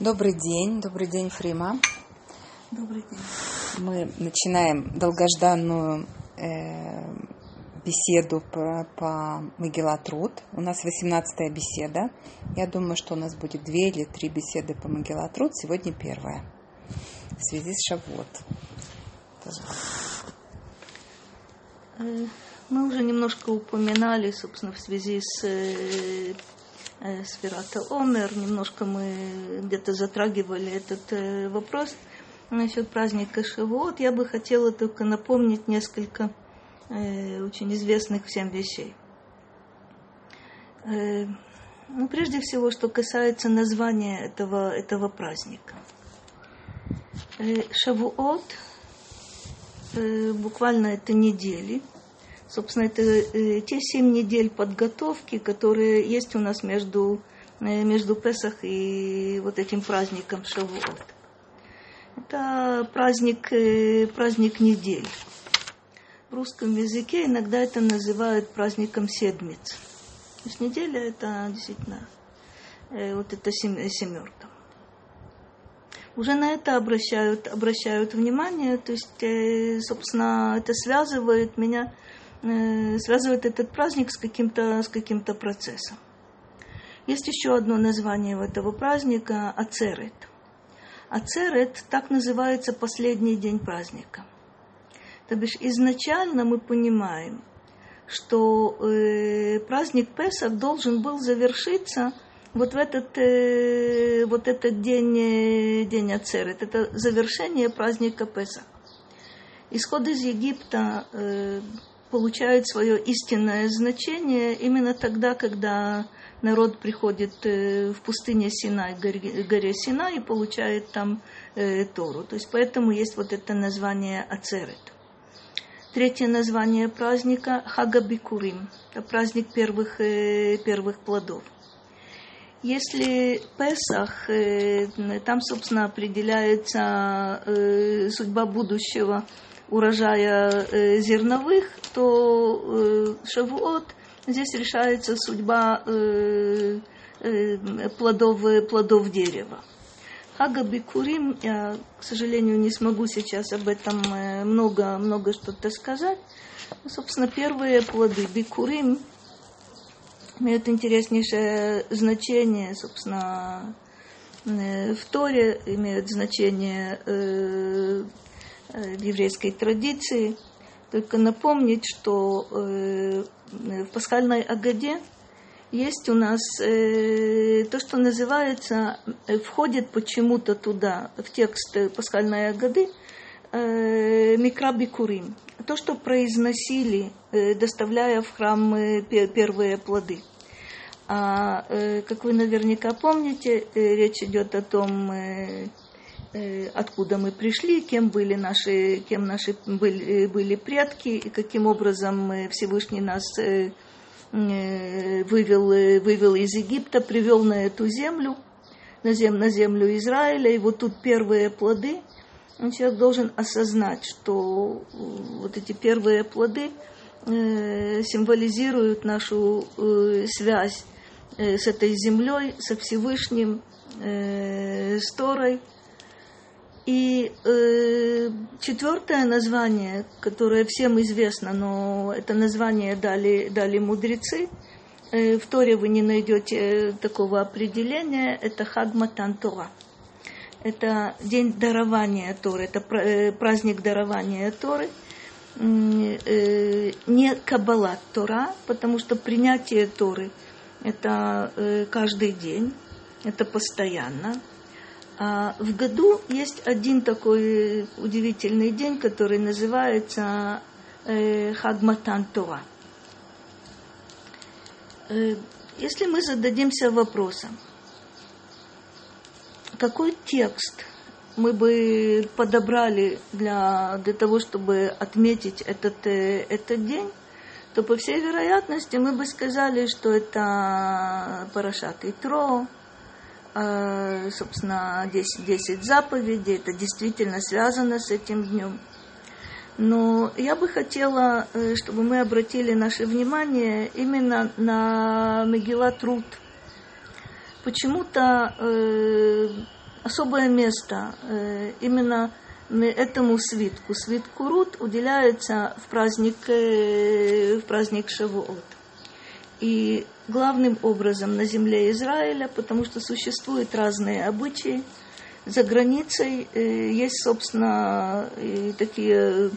Добрый день, добрый день, Фрима. Добрый день. Мы начинаем долгожданную э, беседу по, по Магеллатруд. У нас 18-я беседа. Я думаю, что у нас будет две или три беседы по Магеллатруд. Сегодня первая. В связи с Шавот. Э, мы уже немножко упоминали, собственно, в связи с э, Сферата Омер, немножко мы где-то затрагивали этот э, вопрос насчет праздника Шивот. Я бы хотела только напомнить несколько э, очень известных всем вещей. Э, ну, прежде всего, что касается названия этого, этого праздника. Э, Шавуот, э, буквально это недели – Собственно, это э, те семь недель подготовки, которые есть у нас между, э, между Песах и вот этим праздником Шавуот. Это праздник, э, праздник недель. В русском языке иногда это называют праздником седмиц. То есть неделя это действительно вот эта семерка. Уже на это обращают, обращают внимание, то есть, собственно, это связывает меня связывает этот праздник с каким-то с каким-то процессом. Есть еще одно название этого праздника – Ацерет. Ацерет – так называется последний день праздника. То бишь изначально мы понимаем, что э, праздник Песах должен был завершиться вот в этот, э, вот этот день, э, день Ацерет. Это завершение праздника Песах. Исход из Египта э, получают свое истинное значение именно тогда, когда народ приходит э, в пустыне Синай, горе, горе Сина и получает там э, Тору. То есть поэтому есть вот это название Ацерет. Третье название праздника Хагабикурим. Это праздник первых, э, первых плодов. Если Песах, там, собственно, определяется судьба будущего урожая э, зерновых, то э, Шавуот. Здесь решается судьба э, плодов, плодов дерева. Хага Бикурим, я, к сожалению, не смогу сейчас об этом много, много что-то сказать. Ну, собственно, первые плоды. Бикурим. Имеют интереснейшее значение, собственно, в Торе. Имеют значение в еврейской традиции. Только напомнить, что э, в пасхальной Агаде есть у нас э, то, что называется, э, входит почему-то туда, в текст пасхальной Агады, микрабикурим. То, что произносили, доставляя в храм первые плоды. А, как вы наверняка помните, речь идет о том, Э, откуда мы пришли, кем были наши, кем наши были, были предки, и каким образом Всевышний нас э, э, вывел, вывел из Египта, привел на эту землю, на, зем, на землю Израиля. И вот тут первые плоды. Человек должен осознать, что вот эти первые плоды символизируют нашу связь с этой землей, со Всевышним, с Торой – и э, четвертое название, которое всем известно, но это название дали, дали мудрецы, э, в Торе вы не найдете такого определения, это Хагматан Тора. Это день дарования Торы, это э, праздник дарования Торы. Э, не Каббалат Тора, потому что принятие Торы это э, каждый день, это постоянно. А в году есть один такой удивительный день, который называется э, Хагматан Тора. Э, если мы зададимся вопросом, какой текст мы бы подобрали для, для того, чтобы отметить этот, э, этот день, то по всей вероятности мы бы сказали, что это Парашат Итро, собственно, 10, 10 заповедей, это действительно связано с этим днем. Но я бы хотела, э, чтобы мы обратили наше внимание именно на Мегила Труд. Почему-то э, особое место э, именно этому свитку, свитку Рут, уделяется в праздник, э, в праздник Шавуот. И главным образом на земле Израиля, потому что существуют разные обычаи. За границей э, есть, собственно, такие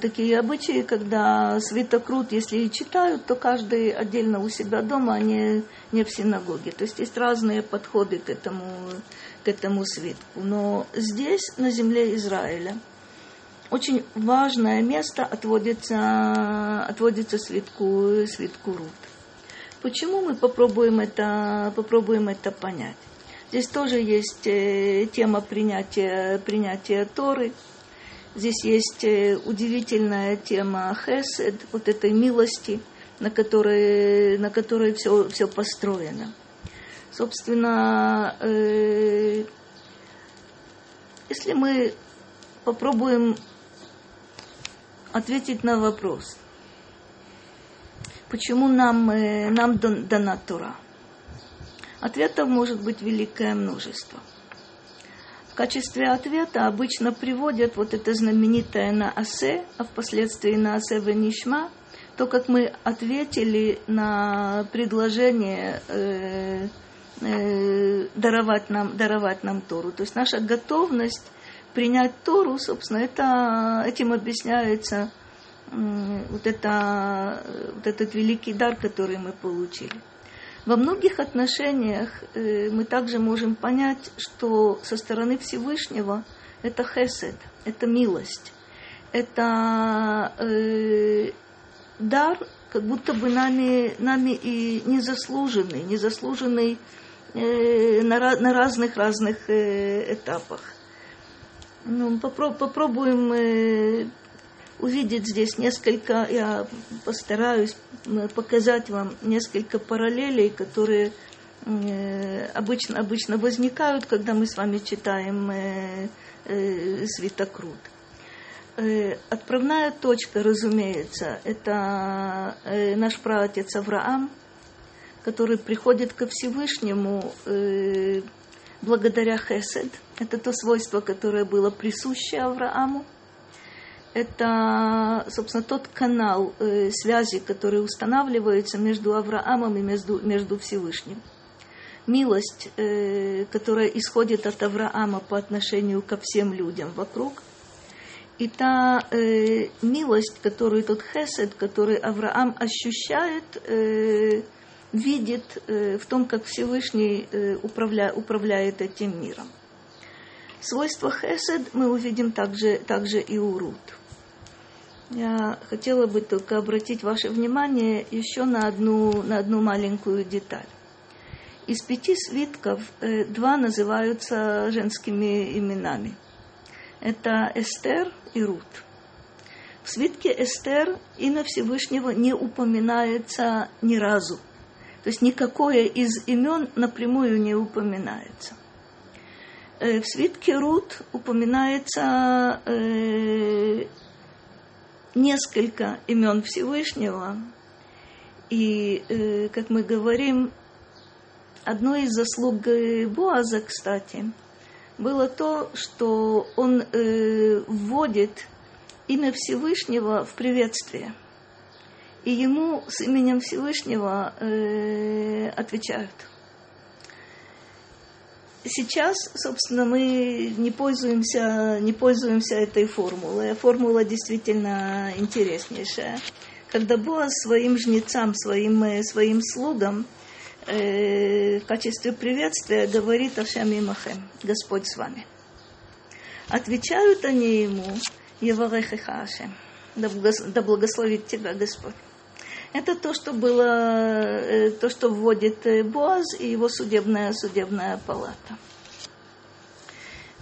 такие обычаи, когда свитокрут, если и читают, то каждый отдельно у себя дома, а не, не в синагоге. То есть есть разные подходы к этому, к этому свитку. Но здесь, на земле Израиля, очень важное место отводится, отводится свитку, свитку Рут. Почему мы попробуем это, попробуем это понять? Здесь тоже есть э, тема принятия, принятия Торы – Здесь есть э, удивительная тема хесед, вот этой милости, на которой, на которой все, все построено. Собственно, э, если мы попробуем ответить на вопрос, почему нам, э, нам дана Тора, ответов может быть великое множество – качестве ответа обычно приводят вот это знаменитое на асе, а впоследствии на асе венишма, то, как мы ответили на предложение э, э, даровать, нам, даровать нам Тору. То есть наша готовность принять Тору, собственно, это, этим объясняется вот, это, вот этот великий дар, который мы получили. Во многих отношениях э, мы также можем понять, что со стороны Всевышнего это хесед, это милость, это э, дар, как будто бы нами, нами и незаслуженный, незаслуженный э, на, на разных-разных э, этапах. Ну, попро- попробуем э, увидеть здесь несколько, я постараюсь показать вам несколько параллелей, которые э, обычно, обычно возникают, когда мы с вами читаем э, э, Свитокрут. Отправная точка, разумеется, это наш праотец Авраам, который приходит ко Всевышнему благодаря Хесед. Это то свойство, которое было присуще Аврааму – это, собственно, тот канал э, связи, который устанавливается между Авраамом и между, между Всевышним. Милость, э, которая исходит от Авраама по отношению ко всем людям вокруг, и та э, милость, которую тот хесед, который Авраам ощущает, э, видит э, в том, как Всевышний э, управля, управляет этим миром. Свойства хесед мы увидим также, также и у Рут. Я хотела бы только обратить ваше внимание еще на одну, на одну маленькую деталь. Из пяти свитков э, два называются женскими именами. Это Эстер и Рут. В свитке Эстер имя Всевышнего не упоминается ни разу. То есть никакое из имен напрямую не упоминается. Э, в свитке Рут упоминается э, несколько имен Всевышнего. И, э, как мы говорим, одной из заслуг Боаза, кстати, было то, что он э, вводит имя Всевышнего в приветствие. И ему с именем Всевышнего э, отвечают – сейчас, собственно, мы не пользуемся, не пользуемся этой формулой. Формула действительно интереснейшая. Когда Боаз своим жнецам, своим, э, своим слугам э, в качестве приветствия говорит Ашем Имахем, Господь с вами. Отвечают они ему, Еварехеха Ашем, да благословит тебя Господь. Это то, что было, э, то, что вводит э, Боаз и его судебная, судебная палата.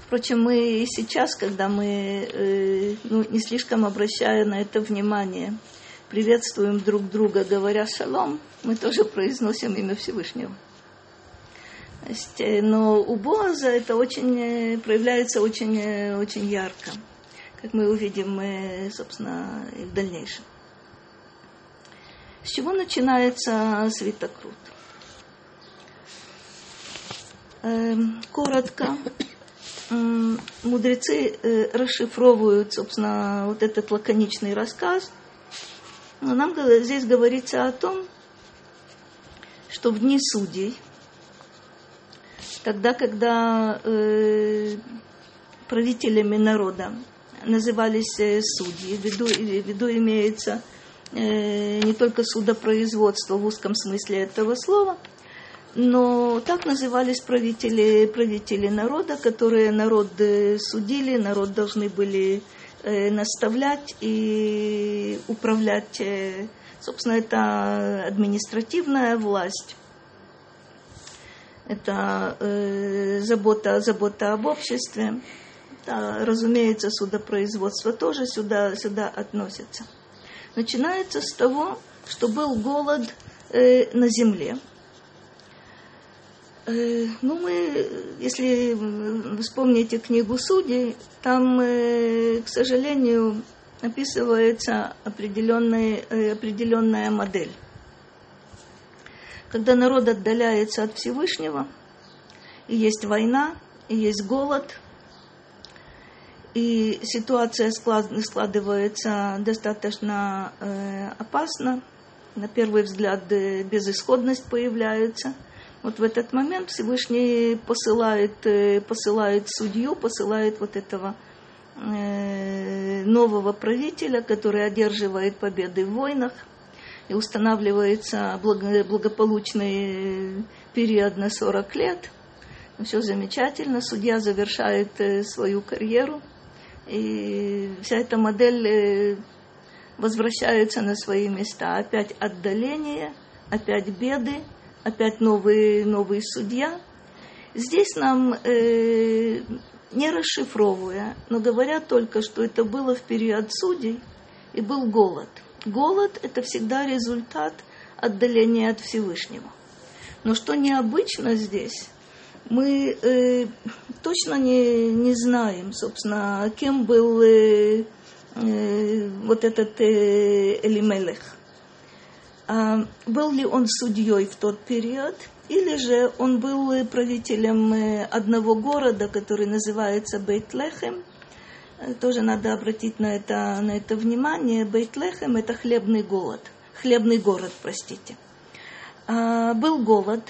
Впрочем, мы сейчас, когда мы э, ну, не слишком обращая на это внимание, приветствуем друг друга, говоря шалом, мы тоже произносим имя Всевышнего. Но у Боаза это очень, проявляется очень, очень ярко, как мы увидим, собственно, и в дальнейшем. С чего начинается свитокрут? Эм, коротко, мудрецы э, расшифровывают, собственно, вот этот лаконичный рассказ. Но нам здесь говорится о том, что в дни судей, тогда, когда э, правителями народа назывались э, судьи, в виду, в виду имеется не только судопроизводство в узком смысле этого слова – но так назывались правители, правители народа, которые народ э, судили, народ должны были э, наставлять и управлять. Э, собственно, это административная власть. Это э, забота, забота об обществе. Да, разумеется, судопроизводство тоже сюда, сюда относится. Начинается с того, что был голод э, на земле. Э, ну, мы, если вспомните книгу Судей, там, э, к сожалению, описывается определенная, э, определенная модель. Когда народ отдаляется от Всевышнего, и есть война, и есть голод, и ситуация складывается достаточно опасно, на первый взгляд безысходность появляется – вот в этот момент Всевышний посылает, э, посылает судью, посылает вот этого э, нового правителя, который одерживает победы в войнах, и устанавливается благополучный период на 40 лет. Все замечательно, судья завершает э, свою карьеру, и вся эта модель возвращается на свои места. Опять отдаление, опять беды – опять новый, новый судья. Здесь нам, э, не расшифровывая, но говорят только, что это было в период судей и был голод. Голод – это всегда результат отдаления от Всевышнего. Но что необычно здесь, мы э, точно не, не знаем, собственно, кем был э, э, вот этот э, Элимелех. А, был ли он судьей в тот период, или же он был правителем э, одного города, который называется Бейтлехем. Э, тоже надо обратить на это, на это внимание. Бейтлехем – это хлебный голод, хлебный город, простите. А, был голод,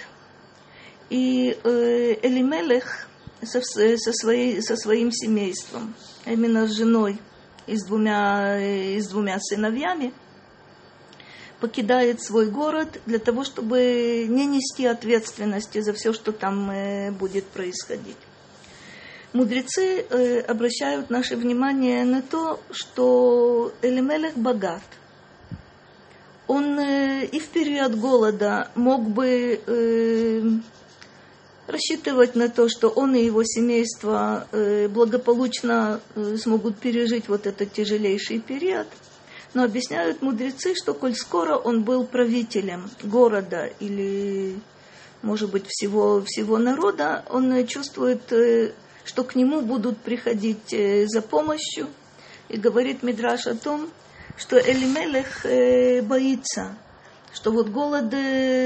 и э, Элимелех со, со, своей, со своим семейством, именно с женой и с двумя, и с двумя сыновьями – покидает свой город для того, чтобы не нести ответственности за все, что там э, будет происходить. Мудрецы э, обращают наше внимание на то, что Элимелех богат. Он э, и в период голода мог бы рассчитывать на то, что он и его семейство благополучно смогут пережить вот этот тяжелейший период – но объясняют мудрецы, что коль скоро он был правителем города или, может быть, всего, всего народа, он чувствует, э, что к нему будут приходить э, за помощью. И говорит Мидраш о том, что Элимелех э, боится, что вот голод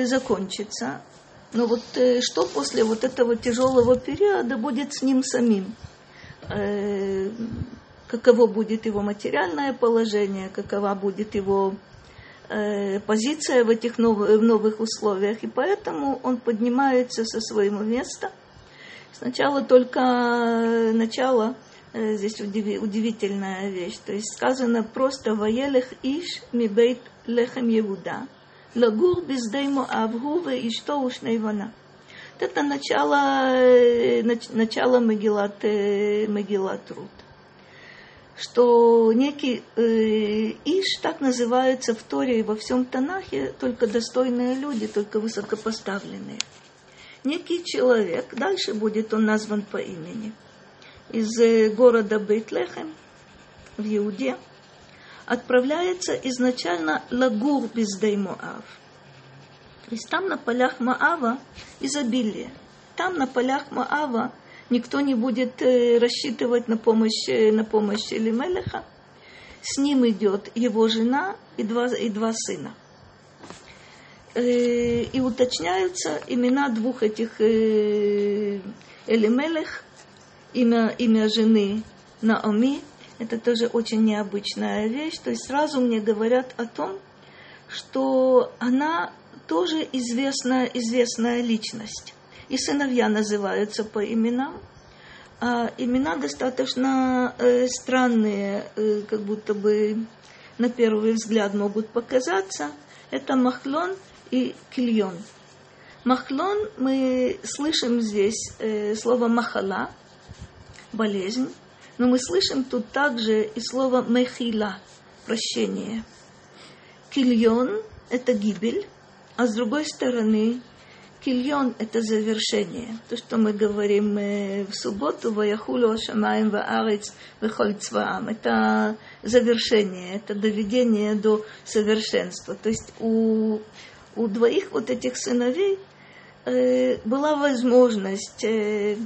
закончится. Но вот что после вот этого тяжелого периода будет с ним самим? каково будет его материальное положение, какова будет его э, позиция в этих новых, в новых условиях. И поэтому он поднимается со своего места. Сначала только э, начало, э, здесь удиви, удивительная вещь. То есть сказано просто «Ваелех иш мибейт лехем Евуда, лагур бездеймо авгу ве ишто ушнейвана». Это начало, начало Мегилат, Мегилат Рут что некий э, Иш так называется в Торе и во всем Танахе только достойные люди, только высокопоставленные. Некий человек, дальше будет он назван по имени, из города Бейтлехем в Иуде, отправляется изначально Лагур Бездей Моав. То есть там на полях Маава изобилие. Там на полях Маава никто не будет э, рассчитывать на помощь, э, на помощь Элимелеха. С ним идет его жена и два, и два сына. Э, и уточняются имена двух этих Элимелех, имя, имя жены Наоми, это тоже очень необычная вещь. То есть сразу мне говорят о том, что она тоже известная, известная личность. И сыновья называются по именам. А имена достаточно э, странные, э, как будто бы на первый взгляд могут показаться. Это Махлон и Кильон. Махлон, мы слышим здесь э, слово махала, болезнь, но мы слышим тут также и слово мехила, прощение. Кильон – это гибель, а с другой стороны Кильон – это завершение. То, что мы говорим э, в субботу, «Ваяхулю шамаем ваарец вехоль цваам» – это завершение, это доведение до совершенства. То есть у, у двоих вот этих сыновей э, была возможность э,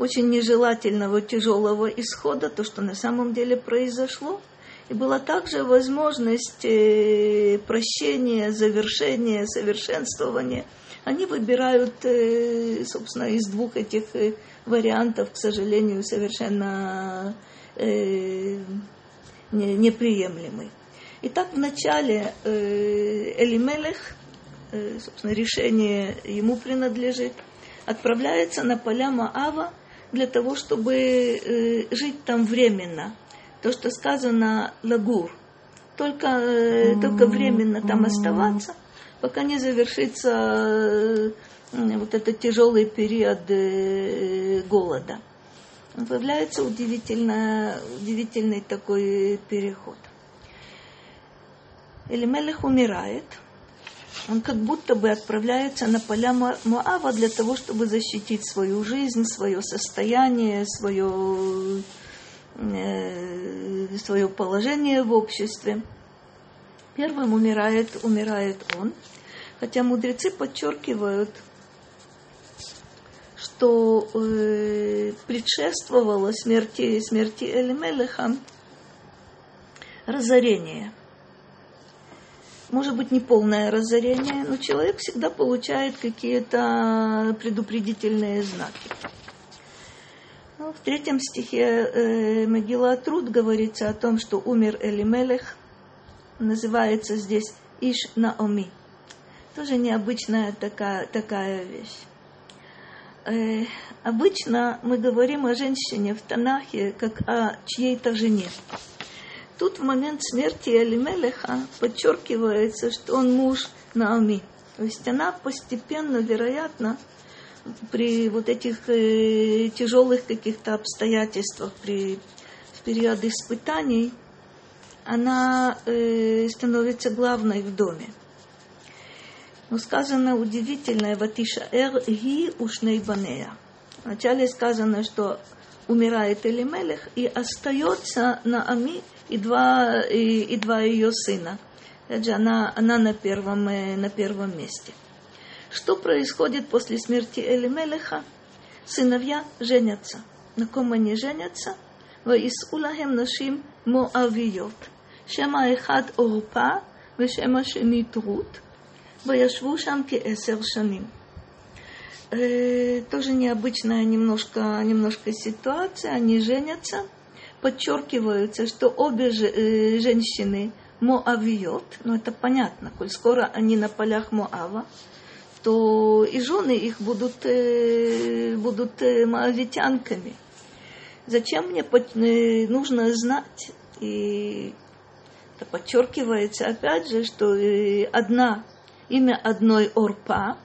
очень нежелательного, тяжелого исхода, то, что на самом деле произошло. И была также возможность э, прощения, завершения, совершенствования – они выбирают, э, собственно, из двух этих э, вариантов, к сожалению, совершенно неприемлемый. Итак, вначале Элимелех, собственно, решение ему принадлежит, отправляется на поля Маава для того, чтобы жить там временно. То, что сказано лагур, только, только временно там оставаться – пока не завершится э, вот этот тяжелый период э, голода. Появляется удивительно, удивительный такой переход. Элимелех умирает, он как будто бы отправляется на поля Моава для того, чтобы защитить свою жизнь, свое состояние, свое, э, свое положение в обществе. Первым умирает, умирает он. Хотя мудрецы подчеркивают, что э, предшествовало смерти, смерти Элимелеха разорение. Может быть, не полное разорение, но человек всегда получает какие-то предупредительные знаки. Ну, в третьем стихе э, Могила Труд говорится о том, что умер Элимелех, называется здесь Иш Наоми. Тоже необычная такая, такая вещь. Э, обычно мы говорим о женщине в Танахе как о чьей-то жене. Тут в момент смерти Элимелеха подчеркивается, что он муж Наоми. То есть она постепенно, вероятно, при вот этих э, тяжелых каких-то обстоятельствах, при в период испытаний, она э, становится главной в доме. Но сказано удивительное, Ватиша Эр Ги Ушней Банея. Вначале сказано, что умирает Элимелех, и остается на Ами и два, и, и два ее сына. Опять же, она, она на, первом, э, на первом месте. Что происходит после смерти Элимелеха? Сыновья женятся. На ком они женятся? Ваисулахем нашим Моавиот. Шема Эхад Орпа, ושם השני טרות, וישבו שם כעשר שנים. Тоже необычная немножко, немножко ситуация. Они женятся, подчеркиваются, что обе женщины Моавиот, ну это понятно, коль скоро они на полях Моава, то и жены их будут, будут моавитянками. Зачем мне нужно знать и это подчеркивается опять же, что э, одна, имя одной Орпа.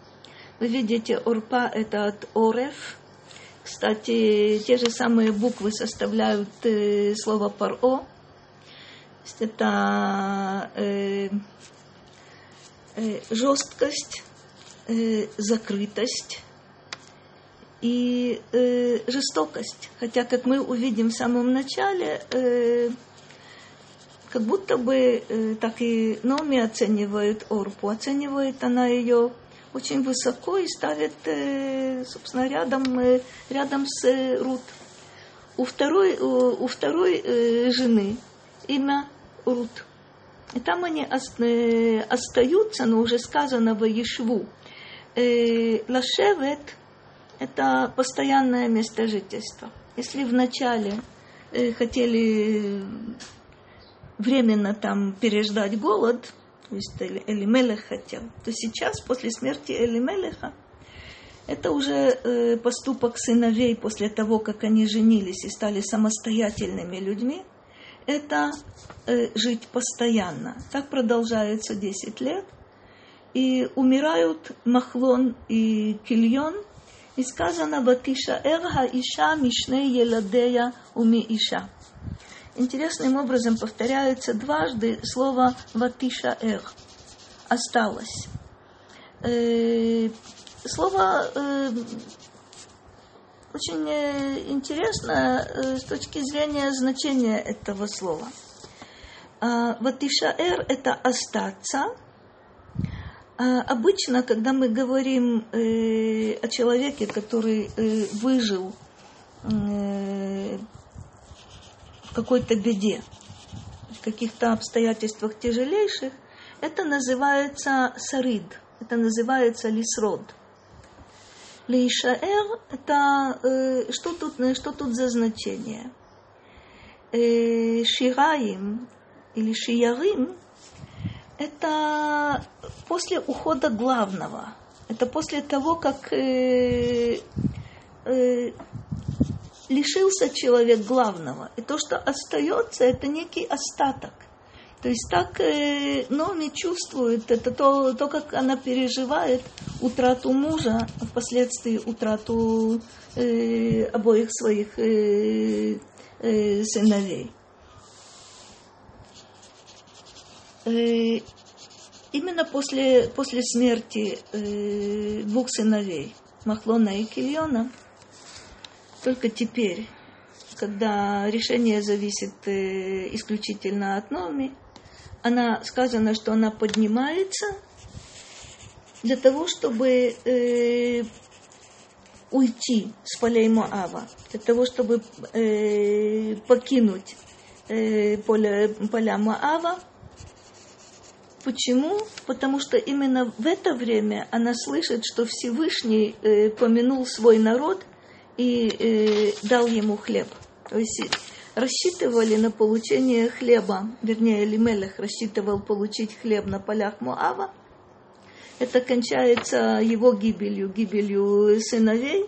Вы видите, Орпа это от Орев. Кстати, те же самые буквы составляют э, слово Паро. Это э, э, жесткость, э, закрытость и э, жестокость. Хотя, как мы увидим в самом начале, э, как будто бы э, так и Номи оценивает Орпу. Оценивает она ее очень высоко и ставит, э, собственно, рядом, э, рядом с э, Рут. У второй, у, второй жены имя Рут. И там они остаются, но уже сказано в Ешву. Лашевет это постоянное место жительства. Если вначале хотели временно там переждать голод, то есть Элимелех хотел, то сейчас, после смерти Элимелеха, это уже э, поступок сыновей после того, как они женились и стали самостоятельными людьми. Это э, жить постоянно. Так продолжается 10 лет. И умирают Махлон и Кильон. И сказано «Ватиша эрха иша мишне еладея уми иша». Интересным образом повторяется дважды слово «ватиша эр» – «осталось». Э, Слово э, очень э, интересно с точки зрения значения этого слова. Э, Ватишаэр – это остаться. А обычно, когда мы говорим о человеке, который выжил какой-то беде, в каких-то обстоятельствах тяжелейших, это называется сарид, это называется лисрод – Лейшаэр – это э, что, тут, что тут за значение? Э, шираим или шиярим – это после ухода главного. Это после того, как э, э, лишился человек главного. И то, что остается, это некий остаток. То есть так э, Номи чувствует, это то, то, как она переживает утрату мужа, а впоследствии утрату э, обоих своих э, э, сыновей. Э, именно после, после смерти э, двух сыновей, Махлона и Кильона, только теперь, когда решение зависит э, исключительно от Номи, она сказано, что она поднимается для того, чтобы э, уйти с полей Моава, для того, чтобы э, покинуть э, поле, поля Моава. Почему? Потому что именно в это время она слышит, что Всевышний э, помянул свой народ и э, дал ему хлеб. То есть рассчитывали на получение хлеба, вернее, Элимелех рассчитывал получить хлеб на полях Моава. Это кончается его гибелью, гибелью сыновей.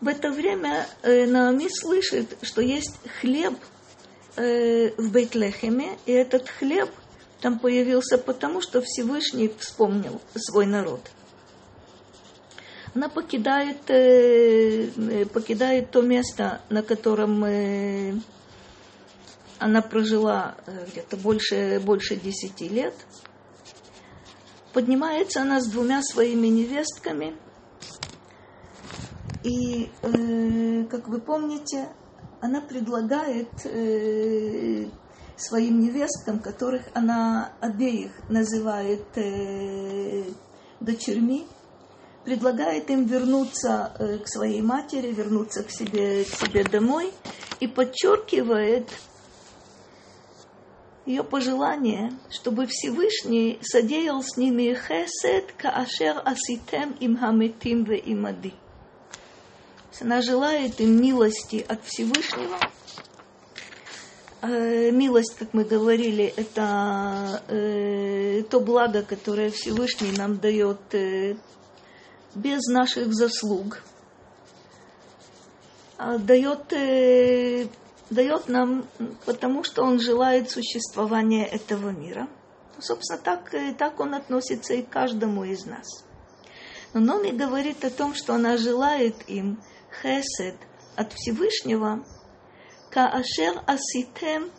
В это время э, Наоми слышит, что есть хлеб э, в Бейтлехеме, и этот хлеб там появился потому, что Всевышний вспомнил свой народ – она покидает, э, э, покидает то место, на котором э, она прожила где-то больше, больше десяти лет. Поднимается она с двумя своими невестками. И, как вы помните, она предлагает своим невесткам, которых она обеих называет дочерьми, предлагает им вернуться э, к своей матери, вернуться к себе, к себе домой и подчеркивает ее пожелание, чтобы Всевышний содеял с ними хесед каашер аситем им хаметим ве имади. Она желает им милости от Всевышнего. Э, милость, как мы говорили, это э, то благо, которое Всевышний нам дает без наших заслуг, а дает, э, дает нам, потому что он желает существования этого мира. Собственно, так, э, так он относится и к каждому из нас. Но Номи говорит о том, что она желает им хесед от Всевышнего, каашер аситем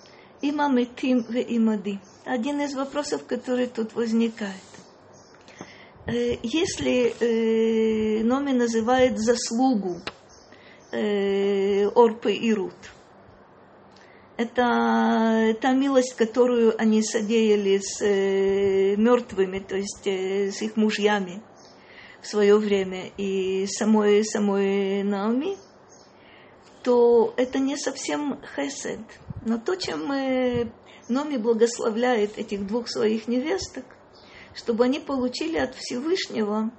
имаметим ве имади. Один из вопросов, который тут возникает. Э, если э, Номи называет заслугу э, Орпы и Рут, это та милость, которую они содеяли с мертвыми, то есть с их мужьями в свое время и самой, самой Наоми, то это не совсем хесед. Но то, чем Номи благословляет этих двух своих невесток, чтобы они получили от Всевышнего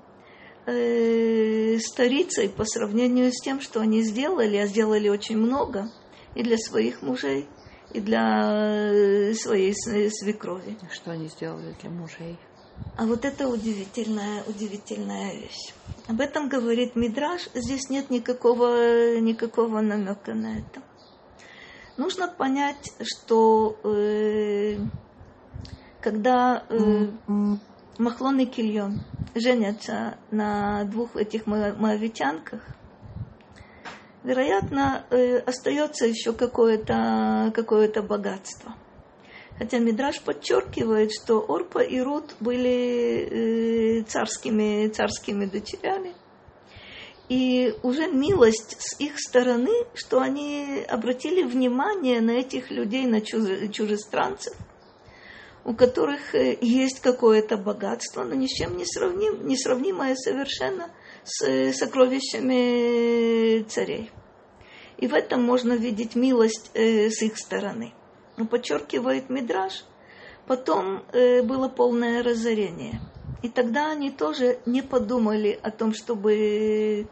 э, старицей по сравнению с тем, что они сделали, а сделали очень много и для своих мужей, и для э, своей свекрови. Что они сделали для мужей? А вот это удивительная, удивительная вещь. Об этом говорит Мидраш. Здесь нет никакого, никакого намека на это. Нужно понять, что э, когда э, Махлон и Кильон женятся на двух этих моавитянках, вероятно, э, остается еще какое-то какое богатство. Хотя Мидраш подчеркивает, что Орпа и Рут были э, царскими, царскими дочерями. И уже милость с их стороны, что они обратили внимание на этих людей, на чужестранцев, у которых э, есть какое-то богатство, но ни с чем не, сравним, не сравнимое совершенно с э, сокровищами царей. И в этом можно видеть милость с их стороны – но подчеркивает Мидраш, потом э, было полное разорение. И тогда они тоже не подумали о том, чтобы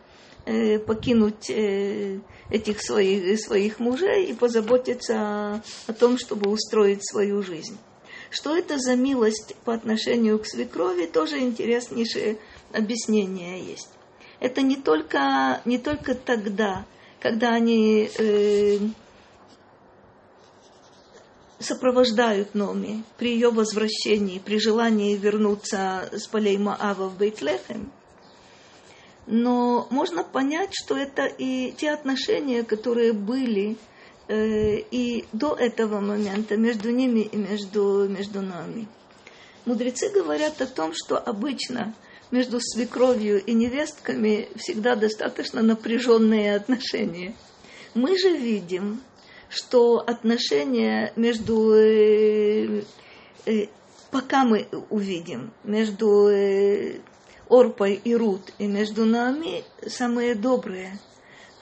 э, покинуть э, этих своих, своих мужей и позаботиться о том, чтобы устроить свою жизнь. Что это за милость по отношению к свекрови, тоже интереснейшее объяснение есть. Это не только, не только тогда, когда они э, сопровождают Номи при ее возвращении, при желании вернуться с полей Маава в Бейтлехем. Но можно понять, что это и те отношения, которые были и до этого момента между ними и между, между нами. Мудрецы говорят о том, что обычно между свекровью и невестками всегда достаточно напряженные отношения. Мы же видим, что отношения между, э, э, пока мы увидим, между э, Орпой и Рут и между нами самые добрые.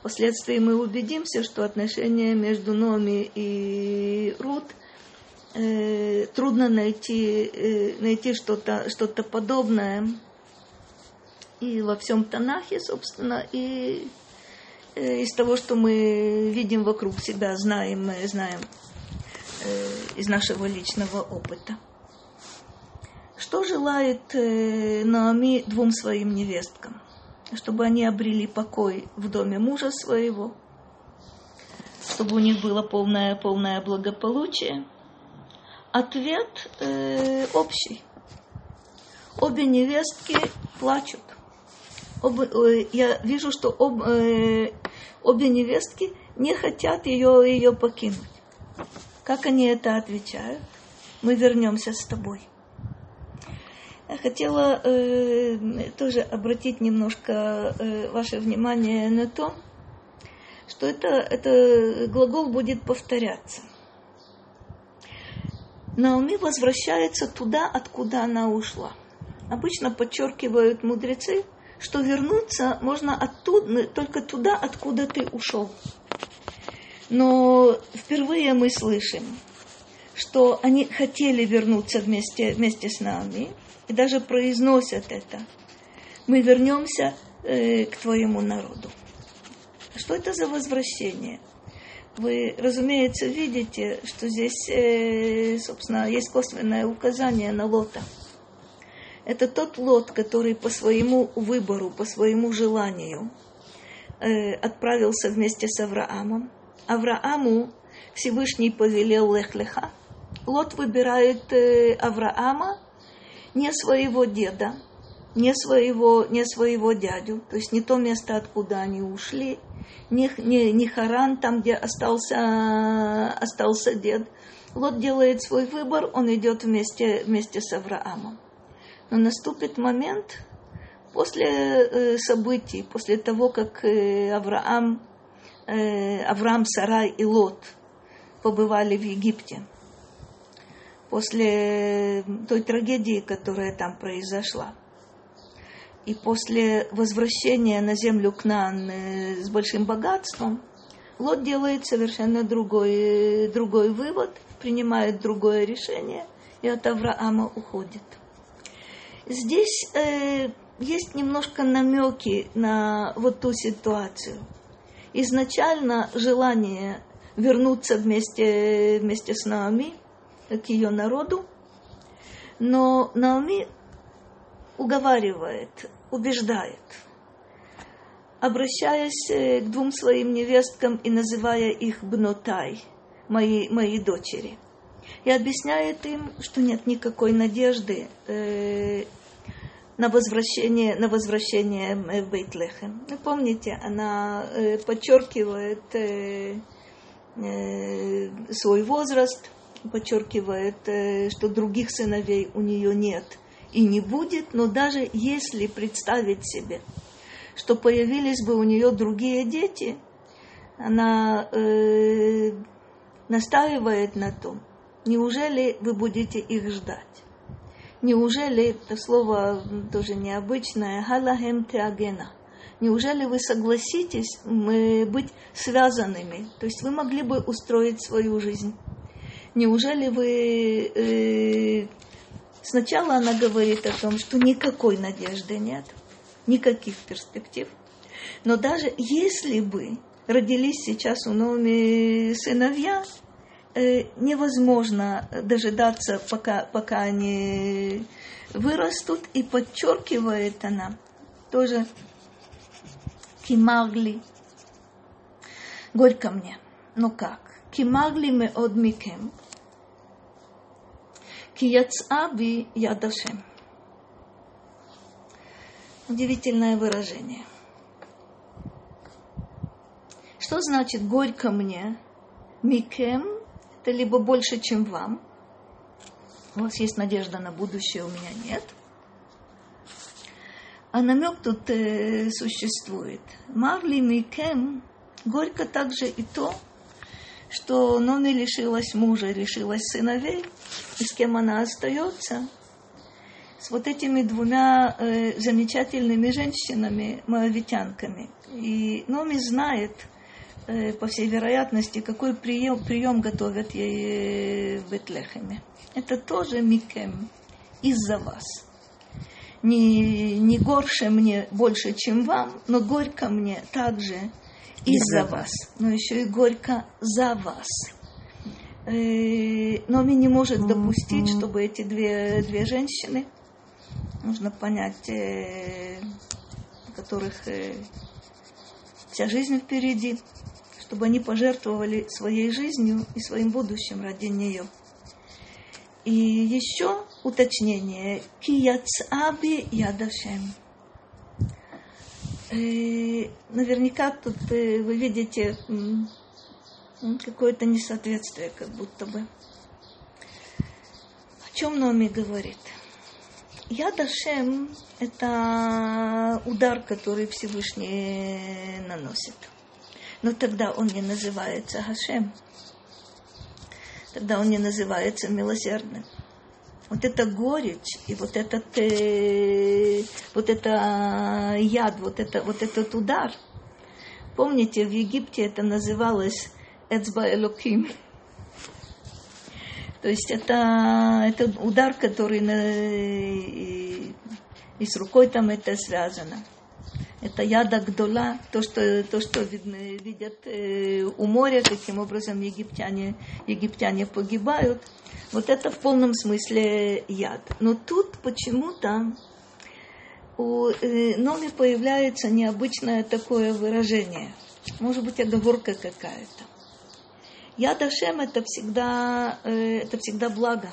Впоследствии мы убедимся, что отношения между нами и Рут э, трудно найти, э, найти что-то что подобное и во всем Танахе, собственно, и Э, из того, что мы видим вокруг себя, знаем, мы знаем э, из нашего личного опыта. Что желает э, Наоми двум своим невесткам? Чтобы они обрели покой в доме мужа своего, чтобы у них было полное, полное благополучие. Ответ э, общий. Обе невестки плачут. Об, э, я вижу, что об, э, обе невестки не хотят ее, ее покинуть. Как они это отвечают? Мы вернемся с тобой. Хотела э, тоже обратить немножко э, ваше внимание на то, что это, это глагол будет повторяться. Наоми возвращается туда, откуда она ушла. Обычно подчеркивают мудрецы, что вернуться можно оттуда, только туда, откуда ты ушел. Но впервые мы слышим, что они хотели вернуться вместе, вместе с нами, и даже произносят это. Мы вернемся э, к твоему народу. Что это за возвращение? Вы, разумеется, видите, что здесь, э, собственно, есть косвенное указание на Лота – это тот лот, который по своему выбору, по своему желанию э, отправился вместе с Авраамом. Аврааму Всевышний повелел Лехлеха. Лот выбирает э, Авраама, не своего деда, не своего, не своего дядю, то есть не то место, откуда они ушли, не, не, не Харан, там, где остался, остался дед. Лот делает свой выбор, он идет вместе, вместе с Авраамом. Но наступит момент после э, событий, после того, как э, Авраам, э, Авраам, Сарай и Лот побывали в Египте, после той трагедии, которая там произошла, и после возвращения на землю к нам с большим богатством, Лот делает совершенно другой, другой вывод, принимает другое решение и от Авраама уходит. Здесь э, есть немножко намеки на вот ту ситуацию. Изначально желание вернуться вместе, вместе с Наоми к ее народу, но Наоми уговаривает, убеждает, обращаясь э, к двум своим невесткам и называя их бнотай, мои, мои дочери, и объясняет им, что нет никакой надежды э, на возвращение, на возвращение в Бейтлехем. Вы помните, она э, подчеркивает э, э, свой возраст, подчеркивает, э, что других сыновей у нее нет и не будет, но даже если представить себе, что появились бы у нее другие дети, она э, настаивает на том, неужели вы будете их ждать? Неужели, это слово тоже необычное, халахем теагена, неужели вы согласитесь быть связанными? То есть вы могли бы устроить свою жизнь. Неужели вы... Э, сначала она говорит о том, что никакой надежды нет, никаких перспектив. Но даже если бы родились сейчас у Номи сыновья, э, невозможно дожидаться, пока, пока они вырастут. И подчеркивает она тоже кимагли. Горько мне. Ну как? Кимагли мы от. Ки яцаби ядашем. Удивительное выражение. Что значит горько мне? Микем – это либо больше, чем вам. У вас есть надежда на будущее, у меня нет. А намек тут э, существует. Марли Микем горько также и то, что Номи лишилась мужа, лишилась сыновей, и с кем она остается – с вот этими двумя э, замечательными женщинами, моавитянками. И Номи знает, э, по всей вероятности, какой прием, прием готовят ей в Бетлехеме. Это тоже Микем из-за вас. Не, не горше мне больше, чем вам, но горько мне также из-за вас, но еще и горько за вас. Э, Номи не может допустить, чтобы эти две, две женщины нужно понять, э, у которых э, вся жизнь впереди, чтобы они пожертвовали своей жизнью и своим будущим ради нее. И еще уточнение. Кияцаби ядашем. Э, наверняка тут вы видите какое-то несоответствие, как будто бы. О чем Номи говорит? Яд Ашем – это удар, который Всевышний наносит. Но тогда он не называется Хашем. Тогда он не называется милосердным. Вот это горечь и вот этот, э, вот это яд, вот, это, вот этот удар. Помните, в Египте это называлось Эцба Элоким – то есть это, это удар, который на, и, и с рукой там это связано. Это яда гдола, то, что, то, что видно, видят э, у моря, каким образом египтяне, египтяне погибают. Вот это в полном смысле яд. Но тут почему-то у э, Номи появляется необычное такое выражение. Может быть, оговорка какая-то. Яд Ашем это всегда, э, это всегда благо.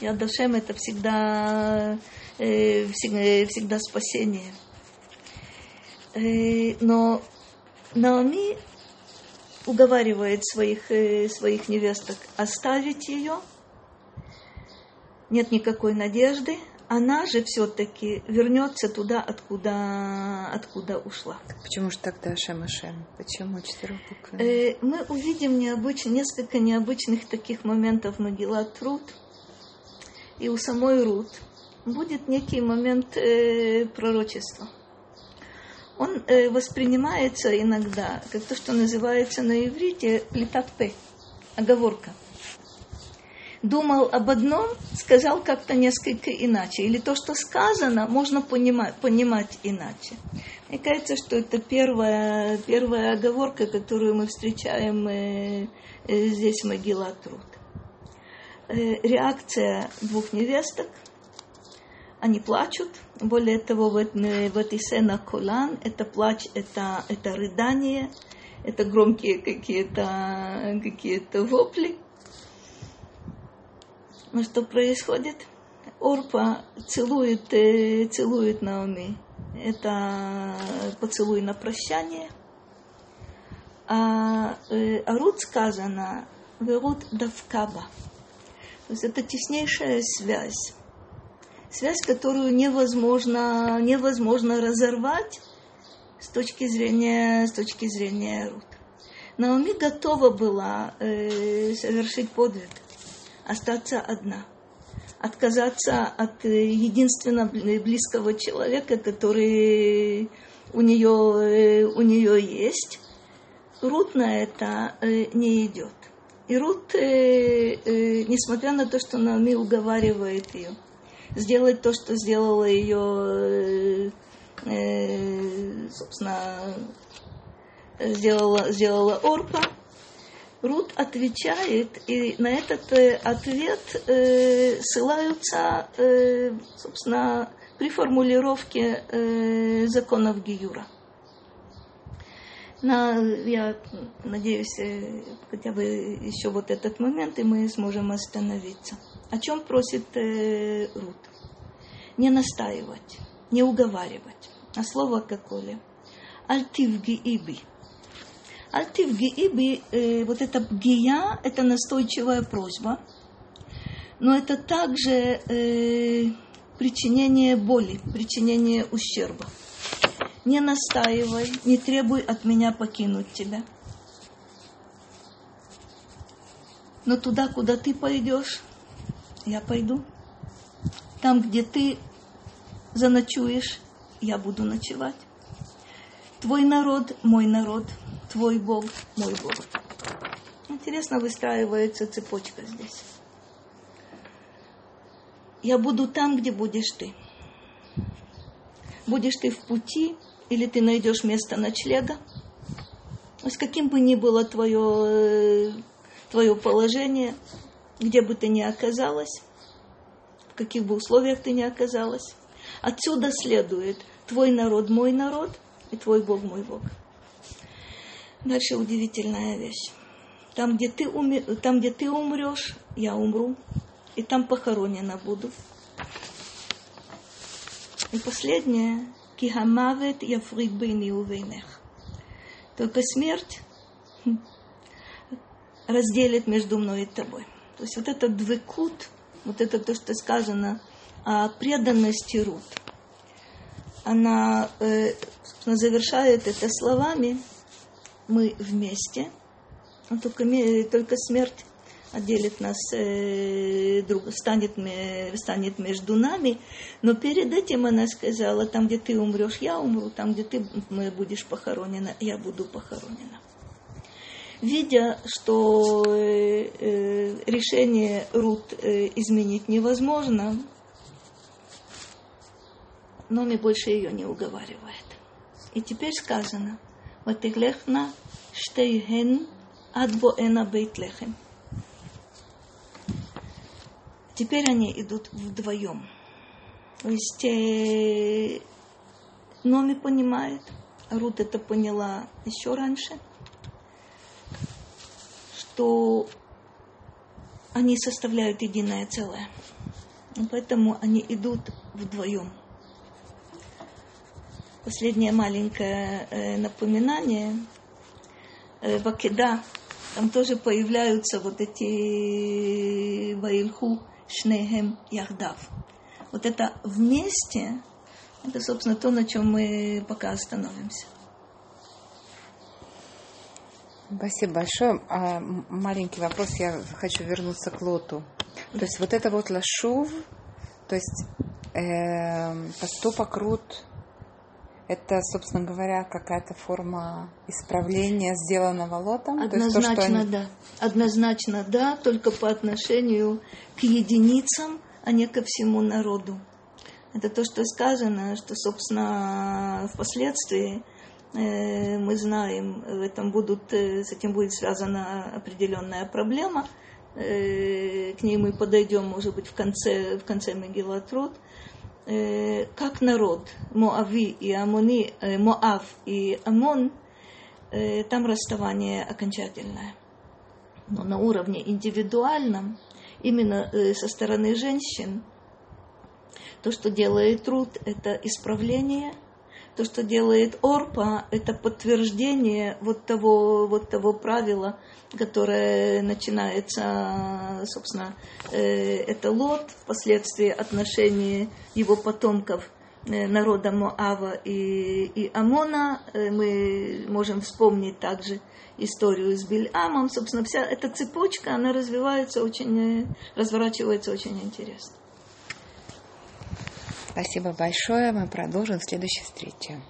Яд Ашем это всегда, э, всегда, всегда спасение. Э, но Наоми уговаривает своих, своих невесток оставить ее. Нет никакой надежды, она же все-таки вернется туда, откуда, откуда ушла. Почему же тогда Ашем Ашем? Почему четырехбуквенно? Э, мы увидим необыч... несколько необычных таких моментов могила Труд. И у самой Рут будет некий момент э, пророчества. Он э, воспринимается иногда как то, что называется на иврите плитат оговорка. думал об одном, сказал как-то несколько иначе. Или то, что сказано, можно понимать, понимать иначе. Мне кажется, что это первая, первая оговорка, которую мы встречаем э, э, здесь в Могила Труд. Э, реакция двух невесток. Они плачут. Более того, в, в этой сцене Колан это плач, это, это рыдание, это громкие какие-то какие вопли. Но что происходит? Орпа целует, э, целует Наоми. Это поцелуй на прощание. А, э, а Рут сказано Верут Давкаба. То есть это теснейшая связь. Связь, которую невозможно, невозможно разорвать с точки зрения, с точки зрения Рут. Наоми готова была э, совершить подвиг – остаться одна, отказаться от э, единственного близкого человека, который у нее, э, у нее есть. Рут на это э, не идет. И Рут, несмотря на то, что Нами уговаривает ее, сделать то, что сделала ее, собственно, сделала, сделала Орпа, Рут отвечает, и на этот э, ответ э, ссылаются, э, собственно, при формулировке э, законов Гиюра. На, я надеюсь, э, хотя бы еще вот этот момент, и мы сможем остановиться. О чем просит э, Рут? Не настаивать, не уговаривать. А слово какое? Альтивги иби – Альтивги э, вот эта гия, это настойчивая просьба, но это также э, причинение боли, причинение ущерба. Не настаивай, не требуй от меня покинуть тебя. Но туда, куда ты пойдешь, я пойду. Там, где ты заночуешь, я буду ночевать. Твой народ, мой народ – твой Бог, мой Бог. Интересно выстраивается цепочка здесь. Я буду там, где будешь ты. Будешь ты в пути, или ты найдешь место ночлега. С каким бы ни было твое, твое положение, где бы ты ни оказалась, в каких бы условиях ты ни оказалась, отсюда следует твой народ, мой народ, и твой Бог, мой Бог. Дальше удивительная вещь. Там, где ты, уми... там, где ты умрешь, я умру. И там похоронена буду. И последнее. Кихамавет яфрид бейни увейнех. Только смерть разделит между мной и тобой. То есть вот этот двекут, вот это то, что сказано о преданности Рут, она э, завершает это словами, мы вместе, но только, только смерть отделит нас, э, друг, станет, станет между нами. Но перед этим она сказала, там, где ты умрешь, я умру, там, где ты будешь похоронена, я буду похоронена видя, что э, э, решение Рут э, изменить невозможно, Номи больше ее не уговаривает. И теперь сказано, «Ватеглехна штейген адбоэна бейтлехем». Теперь они идут вдвоем. То есть э, Номи понимает, Рут это поняла еще раньше – что они составляют единое целое. И поэтому они идут вдвоем последнее маленькое э, напоминание. Э, в Акеда там тоже появляются вот эти Ваильху Шнехем Яхдав. Вот это вместе, это, собственно, то, на чем мы пока остановимся. Спасибо большое. А, маленький вопрос, я хочу вернуться к Лоту. То есть вот это вот лашув, то есть э, поступок Рут это, собственно говоря, какая-то форма исправления сделанного лотом? Однозначно то, они... да. Однозначно да, только по отношению к единицам, а не ко всему народу. Это то, что сказано, что, собственно, впоследствии мы знаем, в этом будут, э, с этим будет связана определенная проблема. Э, к ней мы подойдем, может быть, в конце, в конце Э, как народ Моави и Амони, э, Моав и Амон, э, там расставание окончательное. Но на уровне индивидуальном, именно со стороны женщин, то, что делает труд, это исправление – то, что делает Орпа, это подтверждение вот того, вот того правила, которое начинается, собственно, э, это Лот, впоследствии отношения его потомков э, народа Моава и, и Амона. Э, мы можем вспомнить также историю с Бильамом. Собственно, вся эта цепочка, она развивается очень, разворачивается очень интересно. Спасибо большое. Мы продолжим в следующей встрече.